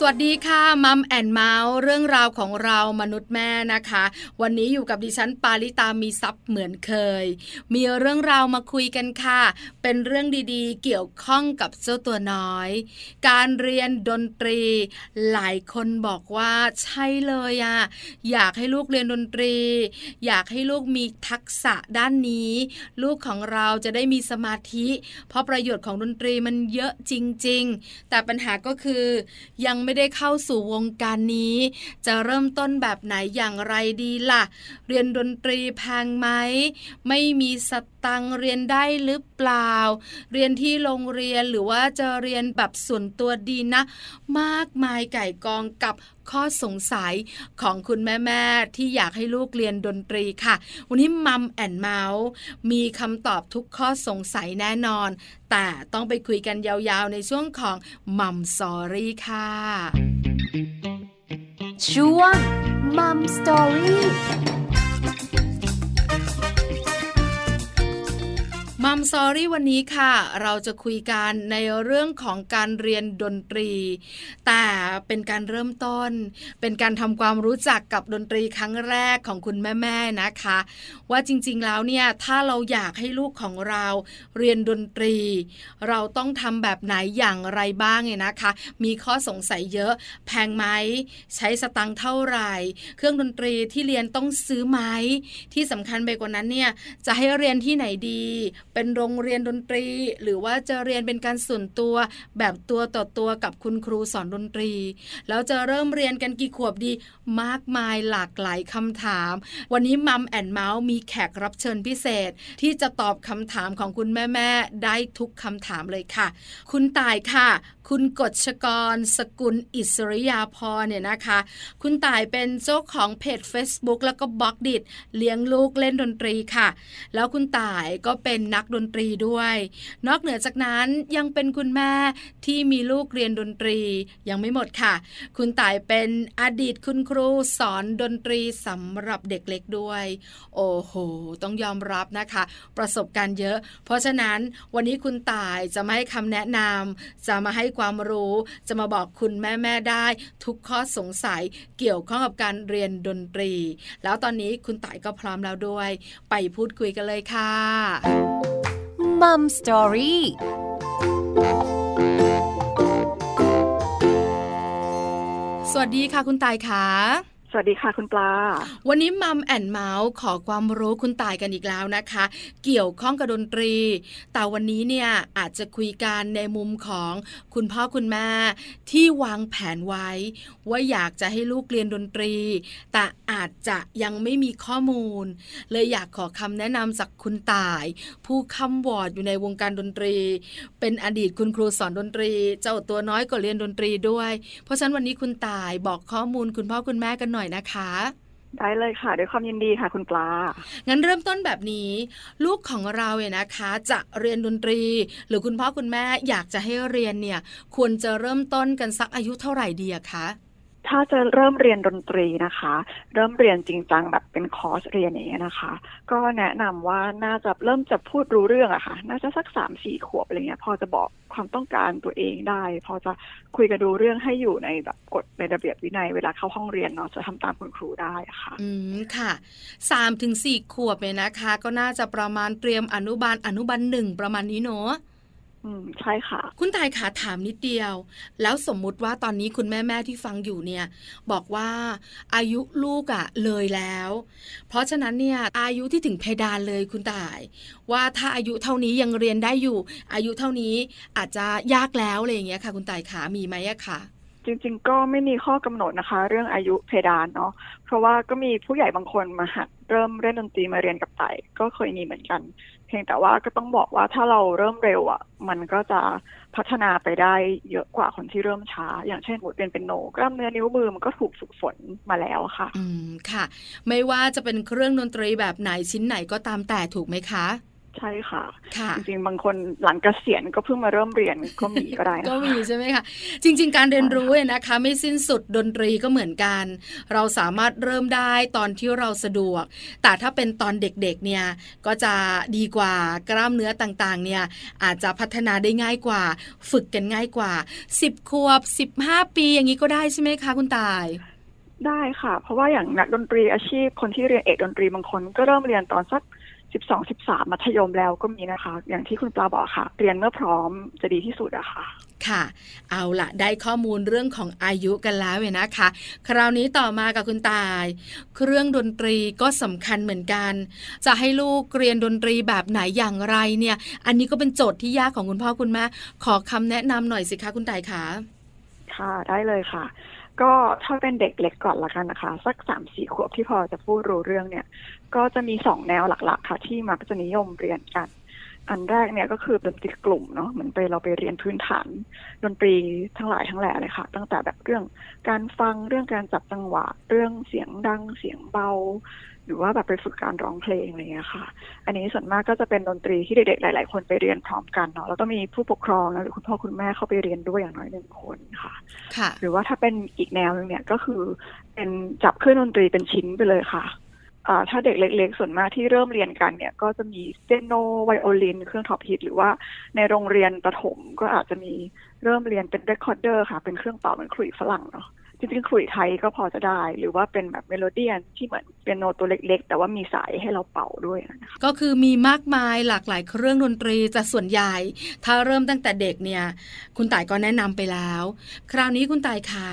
สวัสดีค่ะ Mom and Mouth เรื่องราวของเรามนุษย์แม่นะคะ วันนี้อยู่กับดิฉันปาริตามีซัพ์เหมือนเคย มีเรื่องราวมาคุยกันค่ะ เป็นเรื่องดีๆ เกี่ยวข้องกับเจ้าตัวน้อย การเรียนดนตรี หลายคนบอกว่าใช่เลยอะอยากให้ลูกเรียนดนตรี อยากให้ลูกมีทักษะด้านนี้ ลูกของเราจะได้มีสมาธิ เพราะประโยชน์ของดนตรีมันเยอะจริง ๆ แต่ปัญหาก็คือยังไม่ได้เข้าสู่วงการนี้ จะเริ่มต้นแบบไหนอย่างไรดีล่ะ เรียนดนตรีแพงไหม ไม่มีสตังเรียนได้หรือเปล่า เรียนที่โรงเรียนหรือว่าจะเรียนแบบส่วนตัวดีนะ มากมายไก่กองกับ ข้อสงสัยของคุณแม่ๆที่อยากให้ลูกเรียนดนตรีค่ะ วันนี้ Mom and Mouth มีคำตอบทุกข้อสงสัยแน่นอน แต่ต้องไปคุยกันยาวๆในช่วงของ Mom Story ค่ะช่วง Mom Story Mom Story วันนี้ค่ะ เราจะคุยกันในเรื่องของการเรียนดนตรี แต่เป็นการเริ่มต้น เป็นการทำความรู้จักกับดนตรีครั้งแรกของคุณแม่ๆนะคะ ว่าจริงๆแล้วเนี่ยถ้าเราอยากให้ลูกของเราเรียนดนตรี เราต้องทำแบบไหนอย่างไรบ้างเนี่ยนะคะ มีข้อสงสัยเยอะแพงไหมใช้สตังค์เท่าไหร่ เครื่องดนตรีที่เรียนต้องซื้อไหมที่สำคัญไปกว่านั้นเนี่ยจะให้เรียนที่ไหนดีเป็นโรงเรียนดนตรี หรือว่าจะเรียนเป็นการส่วนตัวแบบตัวต่อตัวกับคุณครูสอนดนตรี แล้วจะเริ่มเรียนกันกี่ขวบดี มากมายหลากหลายคำถาม วันนี้มัมแอนเมาส์มีแขกรับเชิญพิเศษ ที่จะตอบคำถามของคุณแม่ ๆ ได้ทุกคำถามเลยค่ะ คุณตายค่ะ คุณกฎชกร สกุลอิสริยาพรเนี่ยนะคะ คุณตายเป็นเจ้าของเพจ Facebook แล้วก็บล็อกดิทเลี้ยงลูกเล่นดนตรีค่ะ แล้วคุณตายก็เป็นนักดนตรีด้วย นอกเหนือจากนั้นยังเป็นคุณแม่ที่มีลูกเรียนดนตรียังไม่หมดค่ะ คุณต่ายเป็นอดีตคุณครูสอนดนตรีสำหรับเด็กเล็กด้วย โอ้โห ต้องยอมรับนะคะ ประสบการณ์เยอะ เพราะฉะนั้นวันนี้คุณต่ายจะมาให้คำแนะนำจะมาให้ความรู้จะมาบอกคุณแม่แม่ได้ ทุกข้อสงสัยเกี่ยวข้องกับการเรียนดนตรี แล้วตอนนี้คุณต่ายก็พร้อมแล้วด้วย ไปพูดคุยกันเลยค่ะมัมสตอรี่สวัสดีค่ะคุณตายค่ะ สวัสดีค่ะคุณปลา วันนี้มัมแอนเมาส์ขอความรู้คุณตายกันอีกแล้วนะคะ เกี่ยวข้องกับดนตรี แต่วันนี้เนี่ยอาจจะคุยกันในมุมของคุณพ่อคุณแม่ที่วางแผนไว้ ว่าอยากจะให้ลูกเรียนดนตรี แต่อาจจะยังไม่มีข้อมูล เลยอยากขอคำแนะนำจากคุณตาย ผู้คำวอดอยู่ในวงการดนตรี เป็นอดีตคุณครูสอนดนตรี เจ้าตัวน้อยก็เรียนดนตรีด้วย เพราะฉะนั้นวันนี้คุณตายบอกข้อมูลคุณพ่อคุณแม่กันหน่อยนะคะ ได้เลยค่ะด้วยความยินดีค่ะคุณปลา งั้นเริ่มต้นแบบนี้ ลูกของเราเนี่ยนะคะ จะเรียนดนตรี หรือคุณพ่อคุณแม่อยากจะให้เรียนเนี่ย ควรจะเริ่มต้นกันสักอายุเท่าไหร่ดีอะคะ ถ้าจะเริ่มเรียนดนตรีนะคะ เริ่มเรียนจริงจังแบบเป็นคอร์สเรียนอย่างเงี้ยนะคะ ก็แนะนำว่าน่าจะเริ่มจะพูดรู้เรื่องอะคะ่ะ น่าจะสักสามสี่ขวบอะไรเงี้ย พอจะบอกความต้องการตัวเองได้ พอจะคุยกันดูเรื่องให้อยู่ในแบบกฎในระเบียบวินัยเวลาเข้าห้องเรียนเนาะจะทำตามคุณครูได้ค่ะ อืมค่ะสามถึงสี่ขวบเนี่ยนะคะ ก็น่าจะประมาณเตรียมอนุบาลอนุบาลหนึ่งประมาณนี้เนาะ อืมใช่ค่ะ คุณตายขาถามนิดเดียว แล้วสมมุติว่าตอนนี้คุณแม่แม่ที่ฟังอยู่เนี่ย บอกว่าอายุลูกอะเลยแล้ว เพราะฉะนั้นเนี่ยอายุที่ถึงเพดานเลยคุณตาย ว่าถ้าอายุเท่านี้ยังเรียนได้อยู่ อายุเท่านี้อาจจะยากแล้วอะไรอย่างเงี้ยค่ะ คุณตายขามีไหมอะคะ จริง ๆ ก็ไม่มีข้อกำหนดนะคะ เรื่องอายุเพดานเนาะเพราะว่าก็มีผู้ใหญ่บางคนมาหัดเริ่มเล่นดนตรีมาเรียนกับไต่ก็เคยมีเหมือนกัน เพียงแต่ว่าก็ต้องบอกว่าถ้าเราเริ่มเร็วอะ มันก็จะพัฒนาไปได้เยอะกว่าคนที่เริ่มช้า อย่างเช่นหมดเป็นเป็นโนกล้ามเนื้อนิ้วมือมันก็ถูกฝึกฝนมาแล้วค่ะ อืมค่ะ ไม่ว่าจะเป็นเครื่องดนตรีแบบไหนชิ้นไหนก็ตามแต่ถูกไหมคะ ใใช่ค่ะ ค่ะ จริงๆ บางคนหลังเกษียณก็เพิ่งมาเริ่มเรียนก็มีก็ได้นะคะก็มีใช่ไหมคะจริง ๆ การเรียนรู้เนี่ยนะคะ ไม่สิ้นสุดดนตรีก็เหมือนกัน เราสามารถเริ่มได้ตอนที่เราสะดวก แต่ถ้าเป็นตอนเด็กๆเนี่ยก็จะดีกว่ากล้ามเนื้อต่างๆ เนี่ยอาจจะพัฒนาได้ง่ายกว่า ฝึกกันง่ายกว่า 10 ขวบ 15 ปีอย่างนี้ก็ได้ใช่ไหมคะคุณตายได้ค่ะ เพราะว่าอย่างนักดนตรีอาชีพคนที่เรียนเอกดนตรีบางคนก็เริ่มเรียนตอนสัก สิบสองสิบสามมัธยมแล้วก็มีนะคะ อย่างที่คุณปลาบอกค่ะ เรียนเมื่อพร้อมจะดีที่สุดอะค่ะ ค่ะ เอาละได้ข้อมูลเรื่องของอายุกันแล้วเว้ยนะคะ คราวนี้ต่อมากับคุณตาย เครื่องดนตรีก็สำคัญเหมือนกัน จะให้ลูกเรียนดนตรีแบบไหนอย่างไรเนี่ย อันนี้ก็เป็นโจทย์ที่ยากของคุณพ่อคุณแม่ขอคำแนะนำหน่อยสิคะคุณตายคะค่ะได้เลยค่ะ ก็ถ้าเป็นเด็กเล็กก่อนละกันนะคะ สักสามสี่ขวบที่พอจะพูดรู้เรื่องเนี่ย ก็จะมีสองแนวหลักๆ ค่ะ ที่มักจะนิยมเรียนกัน อันแรกเนี่ยก็คือดนตรีกลุ่มเนาะเหมือนไปเราไปเรียนพื้นฐาน ดนตรีทั้งหลายทั้งแหล่เลยค่ะ ตั้งแต่แบบเรื่องการฟังเรื่องการจับจังหวะ เรื่องเสียงดังเสียงเบา หรือว่าแบบไปฝึกการร้องเพลงอะไรเงี้ยค่ะ อันนี้ส่วนมากก็จะเป็นดนตรีที่เด็กๆหลาย ๆ คนไปเรียนพร้อมกันเนาะแล้วก็มีผู้ปกครองนะหรือคุณพ่อคุณแม่เข้าไปเรียนด้วยอย่างน้อยหนึ่งคนค่ะค่ะหรือว่าถ้าเป็นอีกแนวหนึงเนี่ยก็คือเป็นจับเครื่องดนตรีเป็นชิ้นไปเลยค่ะอ่าถ้าเด็กเล็กๆ ส่วนมากที่เริ่มเรียนกันเนี่ย ก็จะมีเปียโนไวโอลิน เครื่องท็อปฮิตหรือว่าในโรงเรียนประถมก็อาจจะมีเริ่มเรียนเป็น recorder ค่ะ เป็นเครื่องเป่าเหมือนขลุ่ยฝรั่งเนาะ จริงๆขลุ่ยไทยก็พอจะได้ หรือว่าเป็นแบบ melodion ที่เหมือนเปียโนตัวเล็ก ๆ แต่ว่ามีสายให้เราเป่าด้วยนะคะก็คือมีมากมายหลากหลายเครื่องดนตรีจะส่วนใหญ่ ถ้าเริ่มตั้งแต่เด็กเนี่ย คุณต่ายก็แนะนำไปแล้ว คราวนี้คุณต่ายขา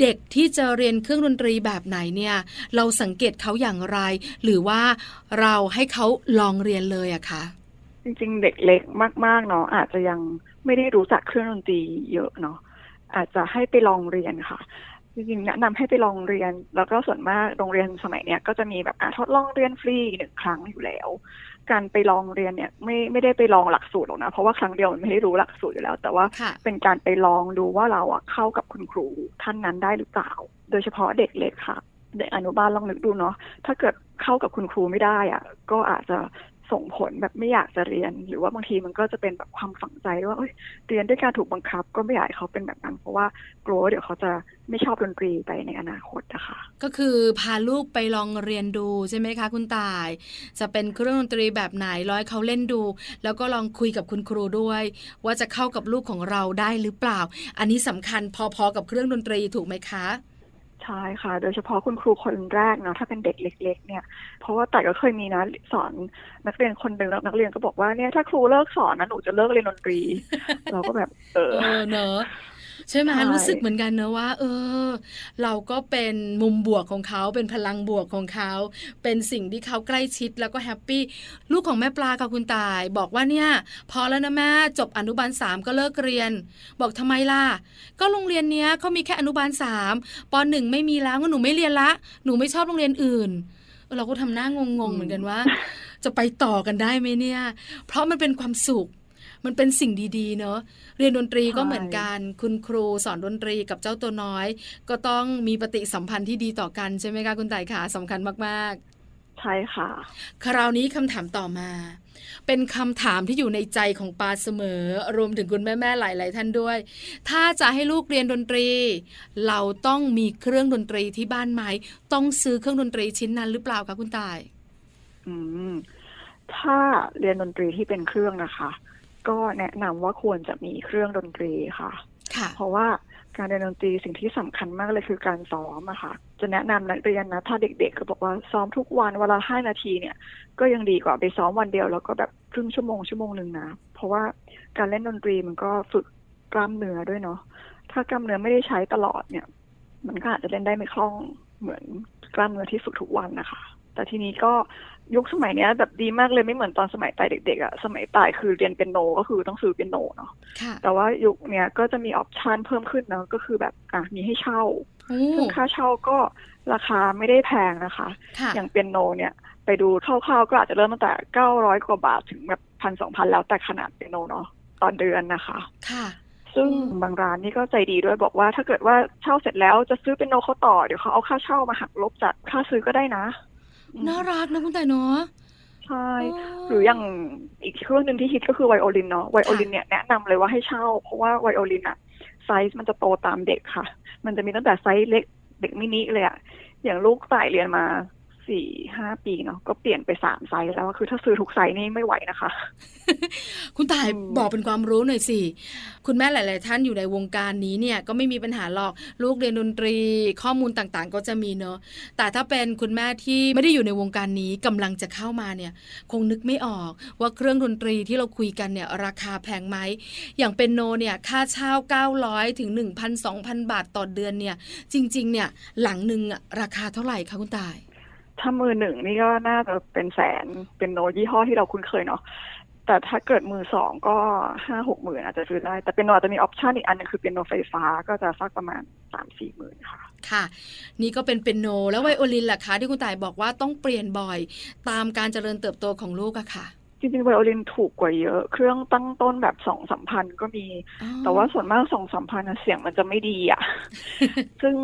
เด็กที่จะเรียนเครื่องดนตรีแบบไหนเนี่ย เราสังเกตเขาอย่างไร หรือว่าเราให้เขาลองเรียนเลยอะคะจริงๆ เด็กเล็กมากๆเนาะอาจจะยังไม่ได้รู้จักเครื่องดนตรีเยอะเนาะ อาจจะให้ไปลองเรียนค่ะจริงๆแนะนำให้ไปลองเรียน แล้วก็ส่วนมากโรงเรียนสมัยเนี้ยก็จะมีแบบอะทดลองเรียนฟรีหนึ่งครั้งอยู่แล้ว การไปลองเรียนเนี่ยไม่ไม่ได้ไปลองหลักสูตรหรอกนะเพราะว่าครั้งเดียวมันไม่ได้รู้หลักสูตรอยู่แล้ว แต่ว่าค่ะเป็นการไปลองดูว่าเราอะเข้ากับคุณครูท่านนั้นได้หรือเปล่า โดยเฉพาะเด็กเล็กค่ะเด็กอนุบาลลองนึกดูเนาะถ้าเกิดเข้ากับคุณครูไม่ได้อะก็อาจจะ ส่งผลแบบไม่อยากจะเรียน หรือว่าบางทีมันก็จะเป็นแบบความฝังใจว่าเอ้ยเรียนด้วยการถูกบังคับ ก็ไม่อยากให้เขาเป็นแบบนั้น เพราะว่ากลัวว่าเดี๋ยวเขาจะไม่ชอบดนตรีไปในอนาคตนะคะ ก็คือพาลูกไปลองเรียนดูใช่ไหมคะ คุณตาย จะเป็นเครื่องดนตรีแบบไหนร้อยเขาเล่นดู แล้วก็ลองคุยกับคุณครูด้วย ว่าจะเข้ากับลูกของเราได้หรือเปล่า อันนี้สำคัญพอๆกับเครื่องดนตรีถูกไหมคะ ใช่ค่ะ โดยเฉพาะคุณครูคนแรกเนาะถ้าเป็นเด็กเล็ก ๆ เนี่ย เพราะว่าแต่ก็เคยมีนะสอนนักเรียนคนหนึ่งแล้วนักเรียนก็บอกว่าเนี่ยถ้าครูเลิกสอนนะหนูจะเลิกเรียนดนตรี เราก็แบบเออเนอะ ใช่ไหมใช่รู้สึกเหมือนกันเนอะว่า เออ เราก็เป็นมุมบวกของเขาเป็นพลังบวกของเขาเป็นสิ่งที่เขาใกล้ชิดแล้วก็แฮปปี้ลูกของแม่ปลากับคุณตาย บอกว่าเนี่ย พอแล้วนะแม่จบอนุบาลสามก็เลิกเรียน บอกทำไมล่ะ ก็โรงเรียนเนี้ยเขามีแค่อนุบาลสามปหนึ่งไม่มีแล้วงั้นหนูไม่เรียนละ หนูไม่ชอบโรงเรียนอื่นเออเราก็ทำหน้างงๆเหมือนกันว่า จะไปต่อกันได้ไหมเนี่ย เพราะมันเป็นความสุข มันเป็นสิ่งดีๆ เนอะเรียนดนตรีก็ใช่เหมือนกันคุณครูสอนดนตรีกับเจ้าตัวน้อย ก็ต้องมีปฏิสัมพันธ์ที่ดีต่อกันใช่ไหมคะคุณต่ายขาสำคัญมากใช่ค่ะๆคราวนี้คำถามต่อมา เป็นคำถามที่อยู่ในใจของปาเสมอ รวมถึงคุณแม่ๆหลาย ๆ ท่านด้วย ถ้าจะให้ลูกเรียนดนตรี เราต้องมีเครื่องดนตรีที่บ้านไหมต้องซื้อเครื่องดนตรีชิ้นนั้นหรือเปล่าคะคุณต่าย อืมถ้าเรียนดนตรีที่เป็นเครื่องนะคะ ก็แนะนำว่าควรจะมีเครื่องดนตรีค่ะค่ะ เพราะว่าการเรียนดนตรีสิ่งที่สำคัญมากเลยคือการซ้อมอะค่ะ จะแนะนำนักเรียนนะ ถ้าเด็กๆก็บอกว่าซ้อมทุกวันเวนลาห้านาทีเนี่ย ก็ยังดีกว่าไปซ้อมวันเดียว แล้วก็แบบครึ่งชั่วโมงชั่วโมงหนึ่งนะ เพราะว่าการเล่นดนตรีมันก็ฝึกกล้ามเนื้อด้วยเนาะถ้ากล้ามเนื้อไม่ได้ใช้ตลอดเนี่ย มันก็อาจจะเล่นได้ไม่คล่องเหมือนกล้ามเนื้อที่ฝึกทุกวันนะคะ แต่ทีนี้ก็ยุคสมัยเนี้ยแบบดีมากเลยไม่เหมือนตอนสมัยตายเด็กๆอะสมัยตายคือเรียนเป็นโนก็คือต้องซื้อเป็นโนเนาะค่ะแต่ว่ายุคเนี้ยก็จะมีออปชันเพิ่มขึ้นเนอะก็คือแบบอะมีให้เช่าโอ้ซึ่งค่าเช่าก็ราคาไม่ได้แพงนะคะค่ะอย่างเปียโนเนี่ยไปดูคร่าวๆก็อาจจะเริ่มตั้งแต่เก้าร้อยกว่าบาทถึงแบบพันสองพันแล้วแต่ขนาดเปียโนเนาะต่อเดือนนะคะค่ะซึ่งอืมบางร้านนี่ก็ใจดีด้วยบอกว่าถ้าเกิดว่าเช่าเสร็จแล้วจะซื้อเป็นโนเขาต่อเดี๋ยวเขาเอาค่าเช่ามาหักลบจากค่าซื้อก็ได้นะอืม น่ารักนะคุณต่ายเนาะใใช่หรืออย่างอีกเครื่องหนึ่งที่ฮิตก็คือไวโอลินเนาะไวโอลินเนี่ยแนะนำเลยว่าให้เช่า เพราะว่าไวโอลินอะไซส์มันจะโตตามเด็กค่ะ มันจะมีตั้งแต่ไซส์เล็กเด็กมินิเลยอะอย่างลูกสาวเรียนมา สี่ห้าปีเนาะก็เปลี่ยนไปสามไซส์แล้วคือถ้าซื้อทุกไซส์นี่ไม่ไหวนะคะ คุณต่ายบอกเป็นความรู้หน่อยสิ คุณแม่หลาย ๆ ท่านอยู่ในวงการนี้เนี่ยก็ไม่มีปัญหาหรอกลูกเรียนดนตรี ข้อมูลต่างๆ ก็จะมีเนอะแต่ถ้าเป็นคุณแม่ที่ไม่ได้อยู่ในวงการนี้กำลังจะเข้ามาเนี่ย คงนึกไม่ออกว่าเครื่องดนตรีที่เราคุยกันเนี่ยราคาแพงไหมอย่างเป็นโนเนี่ยค่าเช่า 900 ถึง 1,000 2,000 บาทต่อเดือนเนี่ยจริง ๆ เนี่ยหลังหนึ่งราคาเท่าไหร่คะคุณตาย ถ้ามือหนึ่งนี่ก็น่าจะเป็นแสนเป็นโนยี่ห้อที่เราคุ้นเคยเนาะแต่ถ้าเกิดมือสองก็ห้าหกหมื่นอาจจะซื้อได้ แต่เป็นโนอาจจะมีออปชันอีกอันนึงคือเป็นโนไฟฟ้าก็จะสักประมาณสามสี่หมื่นค่ะ ค่ะ นี่ก็เป็นเป็นโน แล้วไวโอลินล่ะคะที่คุณต่ายบอกว่าต้องเปลี่ยนบ่อย ตามการเจริญเติบโตของลูกอะค่ะ จริงๆไวโอลินถูกกว่าเยอะ เครื่องตั้งต้นแบบสองสามพันก็มี แต่ว่าส่วนมากสองสามพันเสียงมันจะไม่ดีอะ ซึ่ง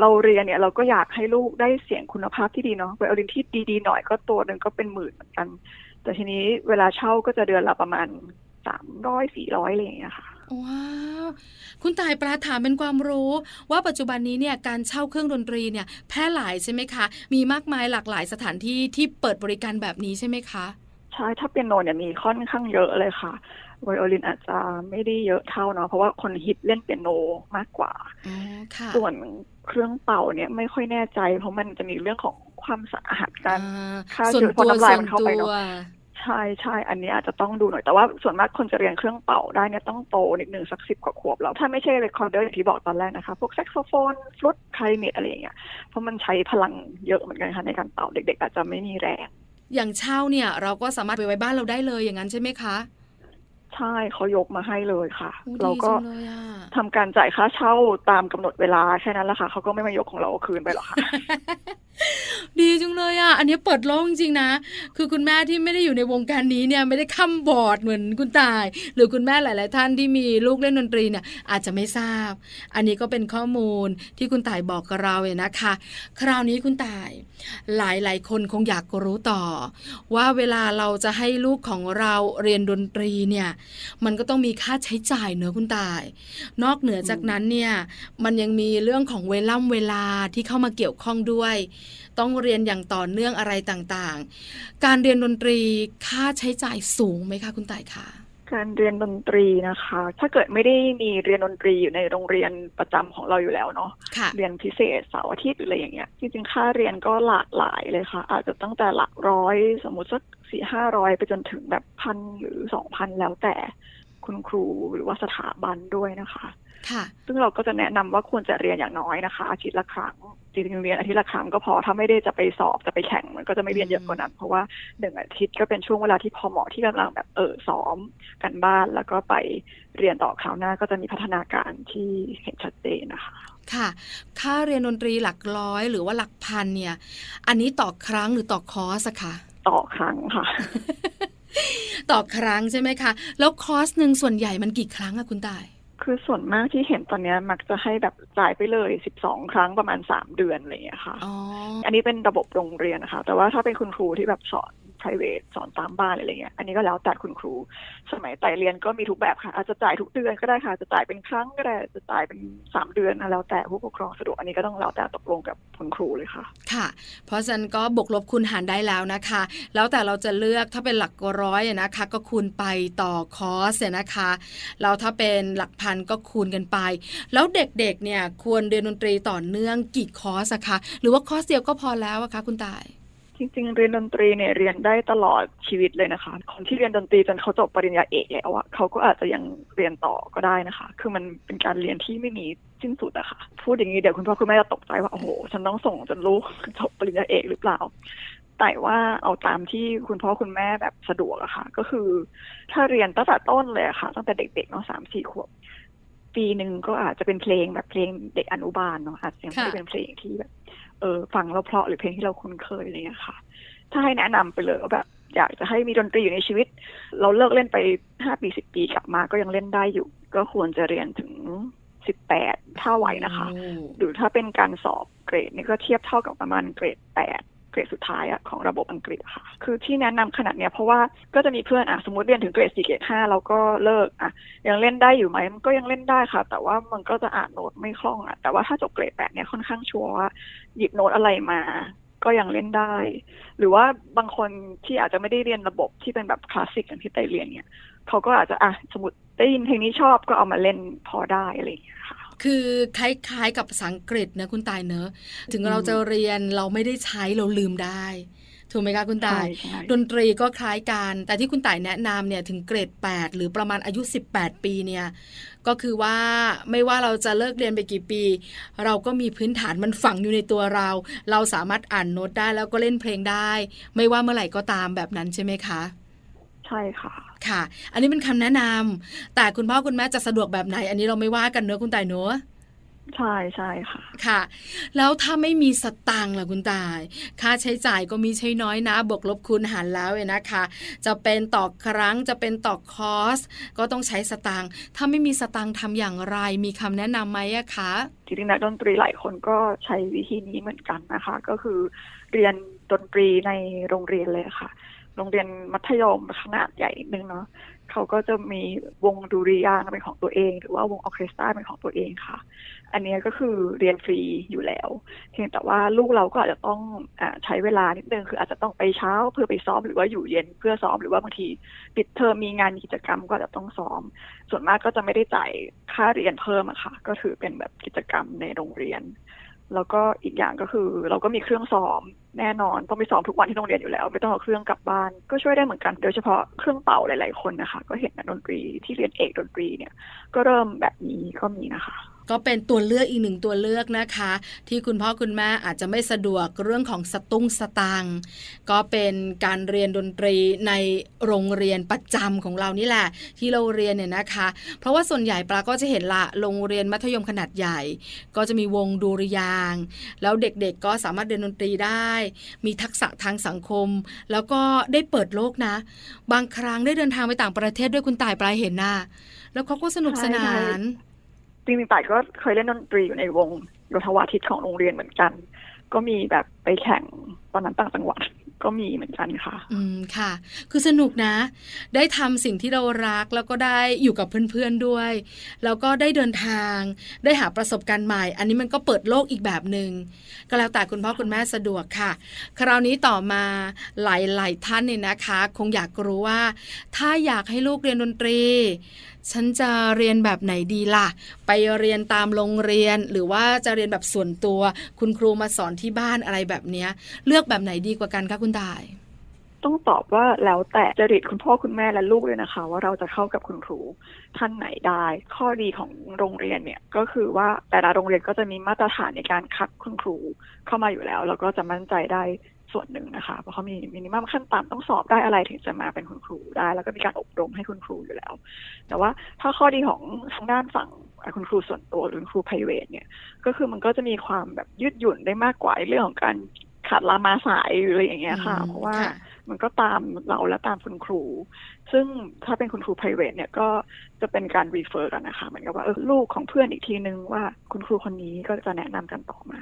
เราเรียนเนี่ยเราก็อยากให้ลูกได้เสียงคุณภาพที่ดีเนาะไวโอลินที่ดีๆหน่อยก็ตัวหนึ่งก็เป็นหมื่นเหมือนกัน แต่ทีนี้เวลาเช่าก็จะเดือนละประมาณสามร้อยสี่ร้อยอะไรอย่างเงี้ยค่ะว้าวคุณตายปราถามเป็นความรู้ ว่าปัจจุบันนี้เนี่ยการเช่าเครื่องดนตรีเนี่ยแพร่หลายใช่ไหมคะ มีมากมายหลากหลายสถานที่ที่เปิดบริการแบบนี้ใช่ไหมคะ ใช่ถ้าเปียโนเนี่ยมีค่อนข้างเยอะเลยค่ะไวโอลินอาจจะไม่ได้เยอะเท่าเนาะเพราะว่าคนฮิตเล่นเปียโนมากกว่า ส่วนเครื่องเป่าเนี่ยไม่ค่อยแน่ใจ เพราะมันจะมีเรื่องของความสะอาดการฆ่าเชื้อพอน้ำลายมันเข้าไปเนาะใช่ใช่อันนี้อาจจะต้องดูหน่อย แต่ว่าส่วนมากคนจะเรียนเครื่องเป่าได้เนี่ยต้องโตนิดนึงสักสิบกว่าขวบแล้ว ถ้าไม่ใช่ recorder อย่างที่บอกตอนแรกนะคะ พวกแซกโซโฟนฟลุตคลาริเน็ตอะไรอย่างเงี้ยเพราะมันใช้พลังเยอะเหมือนกันค่ะในการเป่าเด็ก ๆ อาจจะไม่มีแรง อย่างเช่าเนี่ยเราก็สามารถไปไว้บ้านเราได้เลยอย่างนั้นใช่ไหมคะ ใช่เขายกมาให้เลยค่ะ เราก็ทำการจ่ายค่าเช่าตามกำหนดเวลาแค่นั้นแหละค่ะเขาก็ไม่มายกของเราคืนไปหรอกค่ะ ดีจังเลยอะ อันนี้เปิดโลกจริงๆนะ คือคุณแม่ที่ไม่ได้อยู่ในวงการนี้เนี่ยไม่ได้ค้ำบอร์ดเหมือนคุณตาย หรือคุณแม่หลาย ๆ ท่านที่มีลูกเล่นดนตรีเนี่ยอาจจะไม่ทราบ อันนี้ก็เป็นข้อมูลที่คุณตายบอกกับเราเนี่ยนะคะ คราวนี้คุณตาย หลาย ๆ คนคงอยากรู้ต่อ ว่าเวลาเราจะให้ลูกของเราเรียนดนตรีเนี่ยมันก็ต้องมีค่าใช้จ่ายเนอะคุณตาย นอกเหนือจากนั้นเนี่ยมันยังมีเรื่องของเวล่ำเวลาที่เข้ามาเกี่ยวข้องด้วย ต้องเรียนอย่างต่อเนื่องอะไรต่างๆ การเรียนดนตรีค่าใช้จ่ายสูงไหมคะคุณต่ายคะ การเรียนดนตรีนะคะ ถ้าเกิดไม่ได้มีเรียนดนตรีอยู่ในโรงเรียนประจำของเราอยู่แล้วเนาะะเรียนพิเศษเสาร์อาทิตย์หรืออะไรอย่างเงี้ยจริงๆค่าเรียนก็หลากหลายเลยค่ะ อาจจะตั้งแต่หลักร้อย สมมติสักสี่ห้าร้อยไปจนถึงแบบพันหรือสองพันแล้วแต่คุณครูหรือว่าสถาบันด้วยนะคะค่ะ ซึ่งเราก็จะแนะนำว่าควรจะเรียนอย่างน้อยนะคะ อาทิตย์ละครั้งจริงๆเรียนอาทิตย์ละครั้งก็พอถ้าไม่ได้จะไปสอบจะไปแข่งมันก็จะไม่เรียนเยอะกว่านั้น เพราะว่าหนึ่งอาทิตย์ก็เป็นช่วงเวลาที่พอเหมาะที่กำลังแบบเออซ้อมกันบ้านแล้วก็ไปเรียนต่อคราวหน้าก็จะมีพัฒนาการที่เห็นชัดเจนนะคะค่ะ ค่าเรียนดนตรีหลักร้อยหรือว่าหลักพันเนี่ย อันนี้ต่อครั้งหรือต่อคอร์สคะต่อครั้งค่ะ ต่อครั้งใช่ไหมคะ แล้วคอร์สหนึ่งส่วนใหญ่มันกี่ครั้งอะคุณตาย คือส่วนมากที่เห็นตอนนี้มักจะให้แบบจ่ายไปเลยสิบสองครั้งประมาณสามเดือนอะไรอย่างเงี้ยค่ะ อันนี้เป็นระบบโรงเรียนนะคะ แต่ว่าถ้าเป็นคุณครูที่แบบสอน private สอนตามบ้านอะไรเงี้ยอันนี้ก็แล้วแต่คุณครู สมัยไต่เรียนก็มีทุกแบบค่ะ อาจจะจ่ายทุกเดือนก็ได้ค่ะจะจ่ายเป็นครั้งก็ได้จะจ่ายเป็นสามเดือนแล้วแต่ผู้ปกครองสะดวกอันนี้ก็ต้องแล้วแต่ตกลงกับคุณครูเลยค่ะ ค่ะ เพราะฉะนั้นก็บวกลบคูณหารได้แล้วนะคะ แล้วแต่เราจะเลือกถ้าเป็นหลักร้อยนะคะ ก็คูณไปต่อคอร์สนะคะแล้วถ้าเป็นหลักพันก็คูณกันไป แล้วเด็กๆเนี่ยควรเรียนดนตรีต่อเนื่องกี่คอร์สคะหรือว่าคอร์สเดียวก็พอแล้วอะคะคุณตาย จริงๆ เรียนดนตรีเนี่ยเรียนได้ตลอดชีวิตเลยนะคะ คนที่เรียนดนตรีจนเขาจบปริญญาเอกแล้วอะเขาก็อาจจะยังเรียนต่อก็ได้นะคะ คือมันเป็นการเรียนที่ไม่มีสิ้นสุดอะคะ่ะ พูดอย่างนี้เดี๋ยวคุณพ่อคุณแม่จะตกใจว่าโอ้โหฉันต้องส่งจนลูกจบปริญญาเอกหรือเปล่า แต่ว่าเอาตามที่คุณพ่อคุณแม่แบบสะดวกอะค่ะ ก็คือ ถ้าเรียนตั้งแต่ต้นเลยค่ะ ตั้งแต่เด็กๆเนาะสามสี่ขวบปีหนึ่งก็อาจจะเป็นเพลงแบบเพลงเด็กอนุบาลเนาะอาจจะยังไม่เป็นเพลงที่แบบ เออฟังเราเพราะหรือเพลงที่เราคุ้นเคยอะไรเงี้ยค่ะ ถ้าให้แนะนำไปเลยว่าแบบอยากจะให้มีดนตรีอยู่ในชีวิต เราเลิกเล่นไปห้าปีสิบปีกลับมาก็ยังเล่นได้อยู่ ก็ควรจะเรียนถึงสิบแปดถ้าไหวนะคะ หรือถ้าเป็นการสอบเกรดนี่ก็เทียบเท่ากับประมาณเกรดแปด เกรดสุดท้ายอะของระบบอังกฤษค่ะ คือที่แนะนำขนาดเนี้ยเพราะว่าก็จะมีเพื่อนอะสมมติเรียนถึงเกรดสี่เกรดห้าเราก็เลิกอะยังเล่นได้อยู่ไหมมันก็ยังเล่นได้ค่ะ แต่ว่ามันก็จะอ่านโน้ตไม่คล่องอะแต่ว่าถ้าจบเกรดแปดเนี้ยค่อนข้างชัวร์ว่าหยิบโน้ตอะไรมาก็ยังเล่นได้ หรือว่าบางคนที่อาจจะไม่ได้เรียนระบบที่เป็นแบบคลาสสิกอย่างที่ไตเรียนเนี่ยเขาก็อาจจะอะสมมติได้ยินเพลงนี้ชอบก็เอามาเล่นพอได้อะไรอย่างเงี้ยค่ะ คือคล้ายๆกับภาษาอังกฤษนะคุณตายเนอะ ถึงเราจะเรียนเราไม่ได้ใช้เราลืมได้ถูกไหมคะคุณตายใช่ใช่ดนตรีก็คล้ายกัน แต่ที่คุณต่ายแนะนำเนี่ยถึงเกรด 8 หรือประมาณอายุ 18 ปีเนี่ยก็คือว่าไม่ว่าเราจะเลิกเรียนไปกี่ปี เราก็มีพื้นฐานมันฝังอยู่ในตัวเรา เราสามารถอ่านโน้ตได้แล้วก็เล่นเพลงได้ ไม่ว่าเมื่อไหร่ก็ตามแบบนั้นใช่ไหมคะ ใช่ค่ะ ค่ะ อันนี้เป็นคำแนะนำแต่คุณพ่อคุณแม่จะสะดวกแบบไหน อันนี้เราไม่ว่ากันเนอะคุณต่ายเนอะใช่ใช่ค่ะ ค่ะ แล้วถ้าไม่มีสตังค์ล่ะคุณตาย ค่าใช้จ่ายก็มีใช่น้อยนะ บวกลบคูณหารแล้วเนี่ยนะคะ จะเป็นต่อครั้งจะเป็นต่อคอร์สก็ต้องใช้สตังค์ถ้าไม่มีสตังค์ทำอย่างไร มีคำแนะนำไหมอะคะจริงๆนักดนตรีหลายคนก็ใช้วิธีนี้เหมือนกันนะคะ ก็คือเรียนดนตรีในโรงเรียนเลยค่ะ โรงเรียนมัธยมขนาดใหญ่นิดนึงเนาะเขาก็จะมีวงดุริยางเป็นของตัวเอง หรือว่าวงออเคสตราเป็นของตัวเองค่ะ อันนี้ก็คือเรียนฟรีอยู่แล้ว เพียงแต่ว่าลูกเราก็อาจจะต้องอใช้เวลานิดนึงคืออาจจะต้องไปเช้าเพื่อไปซ้อมหรือว่าอยู่เย็นเพื่อซ้อมหรือว่าบางทีปิดเทอมมีงานกิจกรรมก็อาจจะต้องซ้อม ส่วนมากก็จะไม่ได้จ่ายค่าเรียนเพิ่มอะค่ะ ก็ถือเป็นแบบกิจกรรมในโรงเรียน แล้วก็อีกอย่างก็คือ เราก็มีเครื่องซ้อมแน่นอนต้องไปซ้อมทุกวันที่โรงเรียนอยู่แล้ว ไม่ต้องเอาเครื่องกลับบ้าน ก็ช่วยได้เหมือนกันโดยเฉพาะเครื่องเป่าหลาย ๆ คนนะคะ ก็เห็นนักดนตรีที่เรียนเอกดนตรีเนี่ย ก็เริ่มแบบนี้ก็มีนะคะ ก็เป็นตัวเลือกอีกหนึ่งตัวเลือกนะคะ ที่คุณพ่อคุณแม่อาจจะไม่สะดวกเรื่องของสตุ้งสตังก็เป็นการเรียนดนตรีในโรงเรียนประจำของเรานี่แหละ ที่เราเรียนเนี่ยนะคะ เพราะว่าส่วนใหญ่ปลาก็จะเห็นละโรงเรียนมัธยมขนาดใหญ่ ก็จะมีวงดูริยาง แล้วเด็กๆก็สามารถเรียนดนตรีได้ มีทักษะทางสังคม แล้วก็ได้เปิดโลกนะ บางครั้งได้เดินทางไปต่างประเทศด้วยคุณตายปลายเห็นหน่ะแล้วเขาก็สนุกสนาน จริงๆต่ายก็เคยเล่นดนตรีอยู่ในวงโยธวาทิตของโรงเรียนเหมือนกัน ก็มีแบบไปแข่งตอนนั้นต่างจังหวัดก็มีเหมือนกันค่ะ อืมค่ะ คือสนุกนะ ได้ทำสิ่งที่เรารักแล้วก็ได้อยู่กับเพื่อนๆด้วย แล้วก็ได้เดินทาง ได้หาประสบการณ์ใหม่ อันนี้มันก็เปิดโลกอีกแบบหนึ่งก็แล้วแต่คุณพ่อคุณแม่สะดวกค่ะ คราวนี้ต่อมาหลายๆท่านเนี่ยนะคะ คงอยากรู้ว่า ถ้าอยากให้ลูกเรียนดนตรีฉันจะเรียนแบบไหนดีล่ะ ไปเรียนตามโรงเรียน หรือว่าจะเรียนแบบส่วนตัว คุณครูมาสอนที่บ้านอะไรแบบเนี้ย เลือกแบบไหนดีกว่ากันคะคุณตายต้องตอบว่าแล้วแต่จริตคุณพ่อคุณแม่และลูกเลยนะคะ ว่าเราจะเข้ากับคุณครูท่านไหนได้ ข้อดีของโรงเรียนเนี่ยก็คือว่าแต่ละโรงเรียนก็จะมีมาตรฐานในการคัดคุณครูเข้ามาอยู่แล้ว แล้วก็จะมั่นใจได้ ส่วนหนึ่งนะคะ เพราะเขามีมินิมัมขั้นต่ำต้องสอบได้อะไรถึงจะมาเป็นคุณครูได้ แล้วก็มีการอบรมให้คุณครูอยู่แล้ว แต่ว่าถ้าข้อดีของทางด้านฝั่งคุณครูส่วนตัวหรือคุณครู private เนี่ย ก็คือมันก็จะมีความแบบยืดหยุ่นได้มากกว่าเรื่องของการขาดลามาสายหรืออะไรอย่างเงี้ยค่ะอืมเพราะว่าค่ะมันก็ตามเราและตามคุณครู ซึ่งถ้าเป็นคุณครู private เนี่ยก็จะเป็นการ refer กันนะคะเหมือนกับว่าเออลูกของเพื่อนอีกทีนึงว่าคุณครูคนนี้ก็จะแนะนำกันต่อมา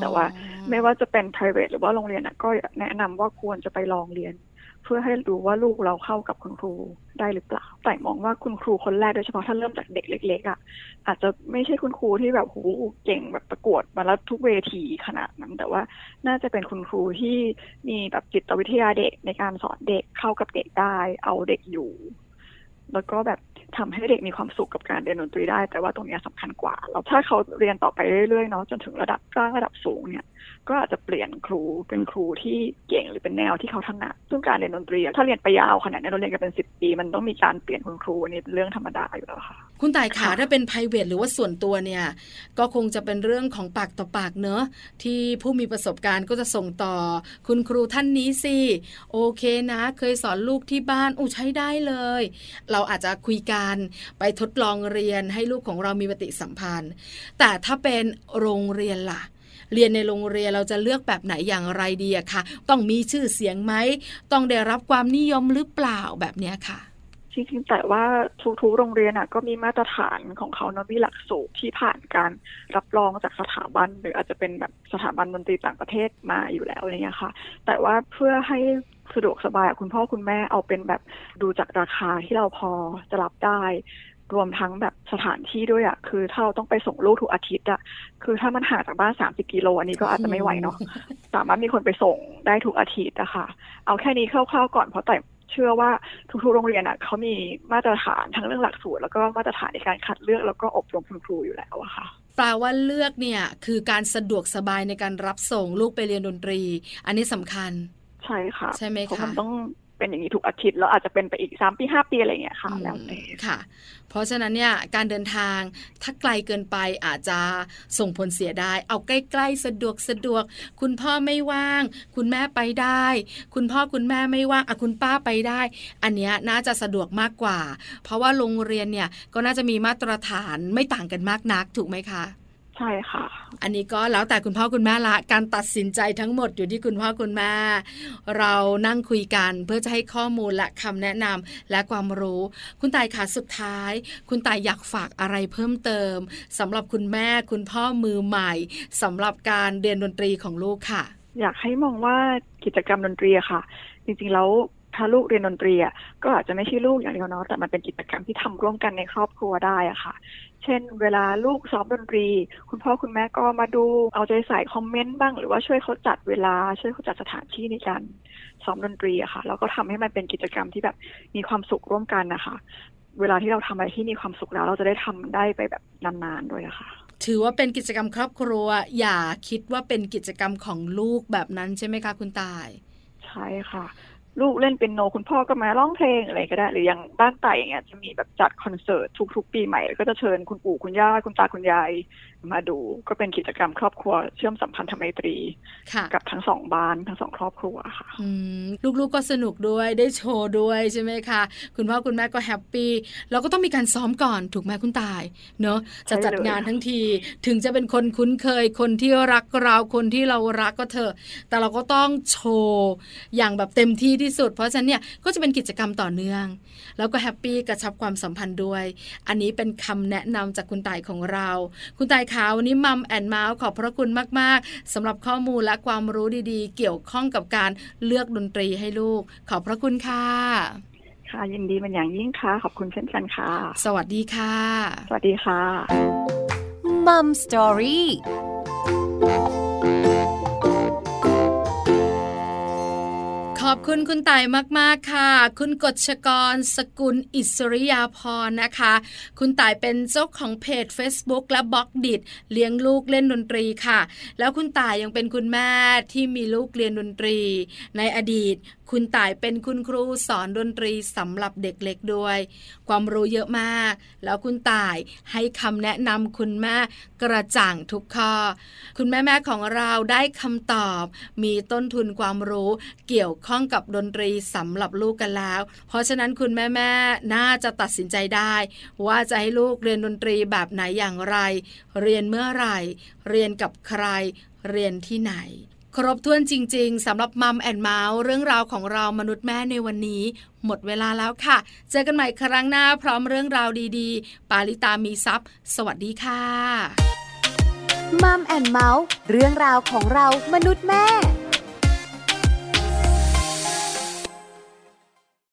แต่ว่าไม่ว่าจะเป็น private หรือว่าโรงเรียนก็แนะนำว่าควรจะไปลองเรียน เพื่อให้รู้ว่าลูกเราเข้ากับคุณครูได้หรือเปล่า แต่มองว่าคุณครูคนแรกโดยเฉพาะถ้าเริ่มจากเด็กเล็กๆอะ อาจจะไม่ใช่คุณครูที่แบบโหเก่งแบบประกวดมาแล้วทุกเวทีขนาดนั้น แต่ว่าน่าจะเป็นคุณครูที่มีแบบจิตวิทยาเด็กในการสอนเด็กเข้ากับเด็กได้ เอาเด็กอยู่ แล้วก็แบบ ทำให้เด็กมีความสุขกับการเรียนดนตรีได้ แต่ว่าตรงนี้ยสำคัญกว่าเราถ้าเขาเรียนต่อไปเรื่อยๆเนาะจนถึงระดับกลางระดับสูงเนี่ยก็อาจจะเปลี่ยนครูเป็นครูที่เก่งหรือเป็นแนวที่เขาถนัดซึ่งการเรียนดนตรีถ้าเรียนไปยาวขนาดนี้เราเรียนกันเป็นสิบปี มันต้องมีการเปลี่ยนคุณครูอันนี่เรื่องธรรมดาอยู่แล้วค่ะ คุณต่ายขาค่ะถ้าเป็น p r i v a t หรือว่าส่วนตัวเนี่ย ก็คงจะเป็นเรื่องของปากต่อปากเนอะที่ผู้มีประสบการณ์ก็จะส่งต่อ คุณครูท่านนี้สิโอเคนะ เคยสอนลูกที่บ้านอู้ใช้ได้เลย เราอาจจะคุยกันไปทดลองเรียนให้ลูกของเรามีปฏิสัมพันธ์ แต่ถ้าเป็นโรงเรียนล่ะเรียนในโรงเรียนเราจะเลือกแบบไหนอย่างไรดีอะคะต้องมีชื่อเสียงไหม ต้องได้รับความนิยมหรือเปล่าแบบเนี้ยค่ะ จริงๆแต่ว่าทุกๆโรงเรียนก็มีมาตรฐานของเขาเนาะมีหลักสูตรที่ผ่านการรับรองจากสถาบัน หรืออาจจะเป็นแบบสถาบันดนตรีต่างประเทศมาอยู่แล้วอะไรเงี้ยค่ะ แต่ว่าเพื่อให้สะดวกสบายคุณพ่อคุณแม่เอาเป็นแบบดูจากราคาที่เราพอจะรับได้ รวมทั้งแบบสถานที่ด้วยอะคือถ้าเราต้องไปส่งลูกทุกอาทิตย์อะคือถ้ามันห่างจากบ้านสามสิบกิโลอันนี้ก็อาจจะไม่ไหวเนาะสามารถมีคนไปส่งได้ทุกอาทิตย์นะคะเอาแค่นี้คร่าวๆก่อนเพราะแต่ เชื่อว่าทุกๆ โรงเรียนอะเขามีมาตรฐานทั้งเรื่องหลักสูตร แล้วก็มาตรฐานในการคัดเลือกแล้วก็อบรมคุณครูอยู่แล้วอะค่ะแปลว่าเลือกเนี่ยคือการสะดวกสบายในการรับส่งลูกไปเรียนดนตรี อันนี้สำคัญ ใช่ค่ะใช่ไหมคะเพราะมันต้อง เป็นอย่างนี้ทุกอาทิตย์แล้วอาจจะเป็นไปอีกสามปีห้าปีอะไรอย่างเงี้ยค่ะอืมแล้วแต่ค่ะ เพราะฉะนั้นเนี่ยการเดินทางถ้าไกลเกินไปอาจจะส่งผลเสียได้ เอาใกล้ๆสะดวกสะดวก คุณพ่อไม่ว่าง คุณแม่ไปได้ คุณพ่อคุณแม่ไม่ว่างอะคุณป้าไปได้ อันเนี้ยน่าจะสะดวกมากกว่า เพราะว่าโรงเรียนเนี่ยก็น่าจะมีมาตรฐานไม่ต่างกันมากนักถูกไหมคะ ใช่ค่ะ อันนี้ก็แล้วแต่คุณพ่อคุณแม่ละ การตัดสินใจทั้งหมดอยู่ที่คุณพ่อคุณแม่ เรานั่งคุยกันเพื่อจะให้ข้อมูลและคำแนะนำและความรู้ คุณตายขาสุดท้าย คุณตายอยากฝากอะไรเพิ่มเติมสำหรับคุณแม่คุณพ่อมือใหม่สำหรับการเรียนดนตรีของลูกค่ะ อยากให้มองว่ากิจกรรมดนตรีอะค่ะ จริงๆแล้วถ้าลูกเรียนดนตรีอะก็อาจจะไม่ใช่ลูกอย่างเดียวเนาะแต่มันเป็นกิจกรรมที่ทำร่วมกันในครอบครัวได้อะค่ะ เช่น เวลาลูกซ้อมดนตรี คุณพ่อคุณแม่ก็มาดูเอาใจใส่คอมเมนต์บ้าง หรือว่าช่วยเขาจัดเวลาช่วยเขาจัดสถานที่ในการซ้อมดนตรีอะค่ะแล้วก็ทำให้มันเป็นกิจกรรมที่แบบมีความสุขร่วมกันนะคะเวลาที่เราทำอะไรที่มีความสุขแล้ว เราจะได้ทำได้ไปแบบนานๆด้วยอะค่ะถือว่าเป็นกิจกรรมครอบครัว อย่าคิดว่าเป็นกิจกรรมของลูกแบบนั้นใช่ไหมคะ คุณตาย ใช่ค่ะ ลูกเล่นเป็นโน คุณพ่อก็มาร้องเพลงอะไรก็ได้ หรืออย่างบ้านไต่อย่างเงี้ยจะมีแบบจัดคอนเสิร์ตทุก ๆ ปีใหม่แล้วก็จะเชิญคุณปู่คุณย่าคุณตาคุณยายมาดู ก็เป็นกิจกรรมครอบครัวเชื่อมสัมพันธไมตรีค่ะกับทั้งสองบ้านทั้งสองครอบครัวค่ะอืมลูกๆก็สนุกด้วยได้โชว์ด้วยใช่ไหมคะคุณพ่อคุณแม่ก็แฮปปี้แล้วก็ต้องมีการซ้อมก่อนถูกไหมคุณตายเนอะจะจัดงานทั้งที ถึงจะเป็นคนคุ้นเคย คนที่รักเราคนที่เรารักก็เถอะแต่เราก็ต้องโชว์อย่างแบบเต็มที่ที่สุด เพราะฉะนั้นเนี่ยก็จะเป็นกิจกรรมต่อเนื่อง แล้วก็ happy กระชับความสัมพันธ์ด้วย อันนี้เป็นคำแนะนำจากคุณต่ายของเรา คุณต่ายขาวันนี้ Mom and Mouth ขอบพระคุณมาก ๆสำหรับข้อมูลและความรู้ดีๆ เกี่ยวข้องกับการเลือกดนตรีให้ลูก ขอบพระคุณค่ะค่ะยินดีเป็นอย่างยิ่งค่ะ ขอบคุณเช่นกันค่ะ สวัสดีค่ะ สวัสดีค่ะ Mom Story ขอบคุณคุณต่ายมาก ๆ ค่ะ คุณกฎชกร สกุลอิสริยาพรนะคะ คุณต่ายเป็นเจ้าของเพจ Facebook และบล็อกดิดเลี้ยงลูกเล่นดนตรีค่ะ แล้วคุณต่ายยังเป็นคุณแม่ที่มีลูกเรียนดนตรี ในอดีต คุณต่ายเป็นคุณครูสอนดนตรีสำหรับเด็กเล็กด้วย ความรู้เยอะมาก แล้วคุณต่ายให้คำแนะนำคุณแม่กระจ่างทุกข้อ คุณแม่แม่ของเราได้คำตอบ มีต้นทุนความรู้เกี่ยวข้องกับดนตรีสำหรับลูกกันแล้ว เพราะฉะนั้นคุณแม่แม่น่าจะตัดสินใจได้ ว่าจะให้ลูกเรียนดนตรีแบบไหนอย่างไร เรียนเมื่อไหร่ เรียนกับใคร เรียนที่ไหน ครบถ้วนจริง ๆสำหรับมัมแอนเมาส์เรื่องราวของเรามนุษย์แม่ในวันนี้ หมดเวลาแล้วค่ะ เจอกันใหม่ครั้งหน้าพร้อมเรื่องราวดีๆ ปาลิตามีซัพ์สวัสดีค่ะมัมแอนเมาส์เรื่องราวของเรามนุษย์แม่